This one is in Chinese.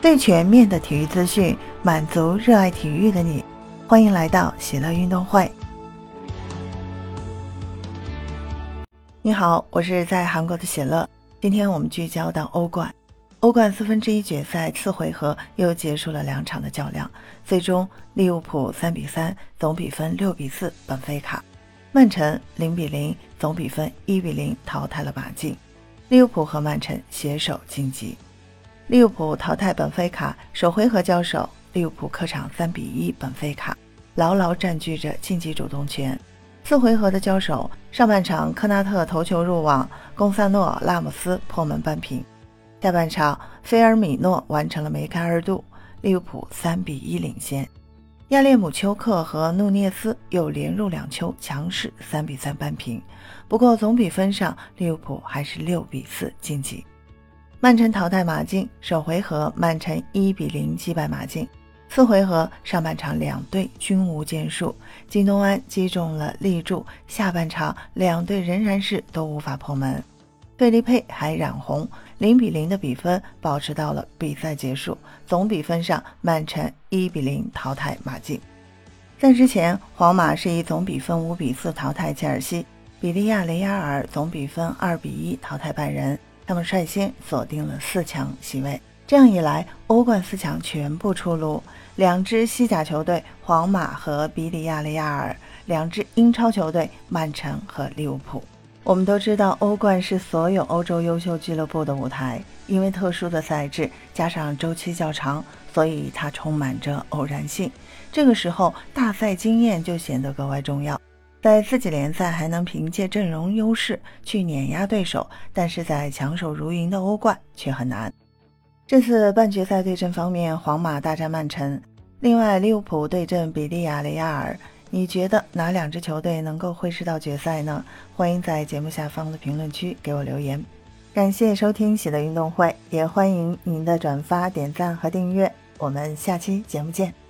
最全面的体育资讯，满足热爱体育的你。欢迎来到喜乐运动会。你好，我是在韩国的喜乐。今天我们聚焦到欧冠，欧冠四分之一决赛次回合又结束了两场的较量，最终利物浦三比三，总比分六比四本菲卡；曼城零比零，总比分一比零淘汰了马竞。利物浦和曼城携手晋级。利物浦淘汰本菲卡，首回合交手，利物浦客场三比一本菲卡，牢牢占据着晋级主动权。四回合的交手，上半场科纳特头球入网，贡萨诺拉姆斯破门扳平。下半场菲尔米诺完成了梅开二度，利物浦三比一领先。亚列姆丘克和努涅斯又连入两球，强势三比三扳平。不过总比分上，利物浦还是六比四晋级。曼城淘汰马竞，首回合曼城一比零击败马竞。次回合上半场两队均无建树，金东安击中了立柱。下半场两队仍然是都无法破门，费利佩还染红，零比零的比分保持到了比赛结束。总比分上，曼城一比零淘汰马竞。在之前，皇马是以总比分五比四淘汰切尔西，比利亚雷亚尔总比分二比一淘汰拜仁。他们率先锁定了四强席位，这样一来，欧冠四强全部出炉。两支西甲球队皇马和比利亚雷亚尔，两支英超球队曼城和利物浦。我们都知道，欧冠是所有欧洲优秀俱乐部的舞台，因为特殊的赛制加上周期较长，所以它充满着偶然性。这个时候，大赛经验就显得格外重要。在自己联赛还能凭借阵容优势去碾压对手，但是在强手如云的欧冠却很难。这次半决赛对阵方面，皇马大战曼城，另外利物浦对阵比利亚雷亚尔。你觉得哪两支球队能够会师到决赛呢？欢迎在节目下方的评论区给我留言。感谢收听喜的运动会，也欢迎您的转发、点赞和订阅。我们下期节目见。